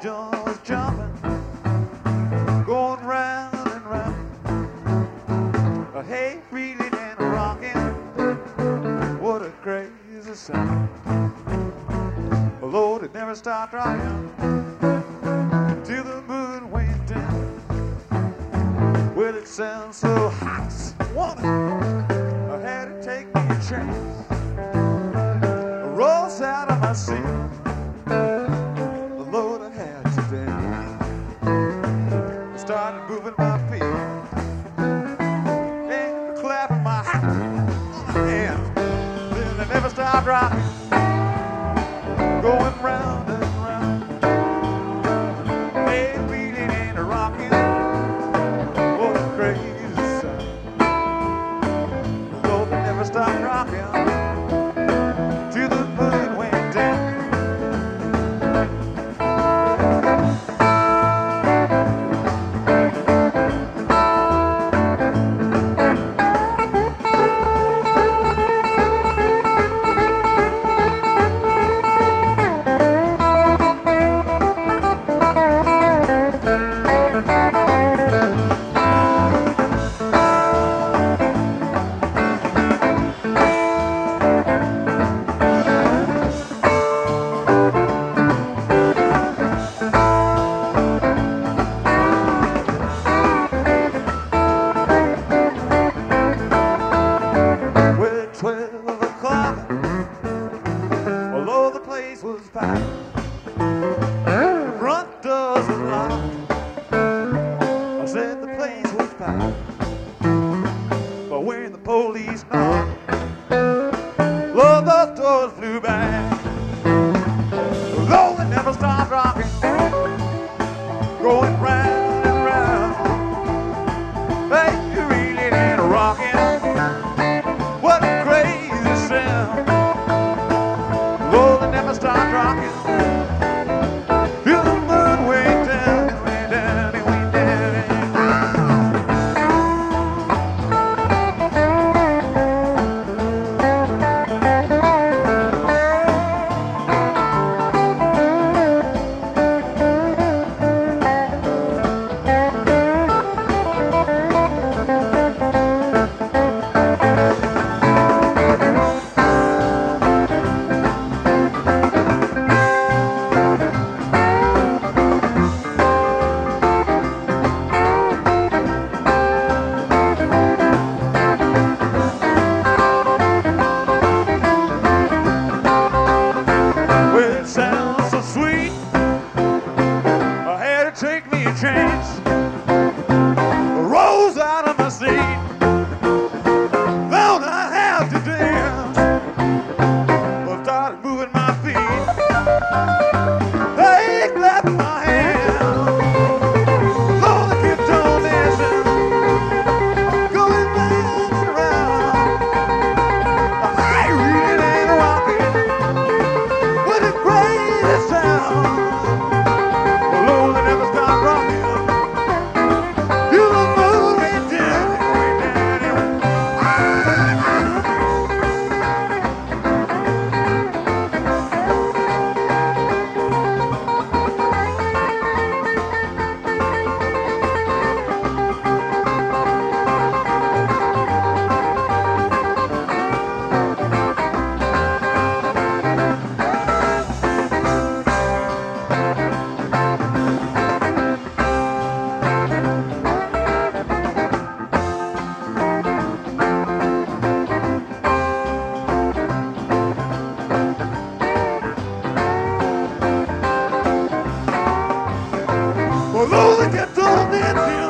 Just jumping, going round and round. A hate reeling and rocking, what a crazy sound. Lord, it never stopped rocking till the moon went down. Well, it sounds so hot, woman, I had to take me a chance. Rolls out of my seat. hard drop going round and round. They're wheeling rocking. the. But when the police knocked, love doors flew back. Por onde que todo dentro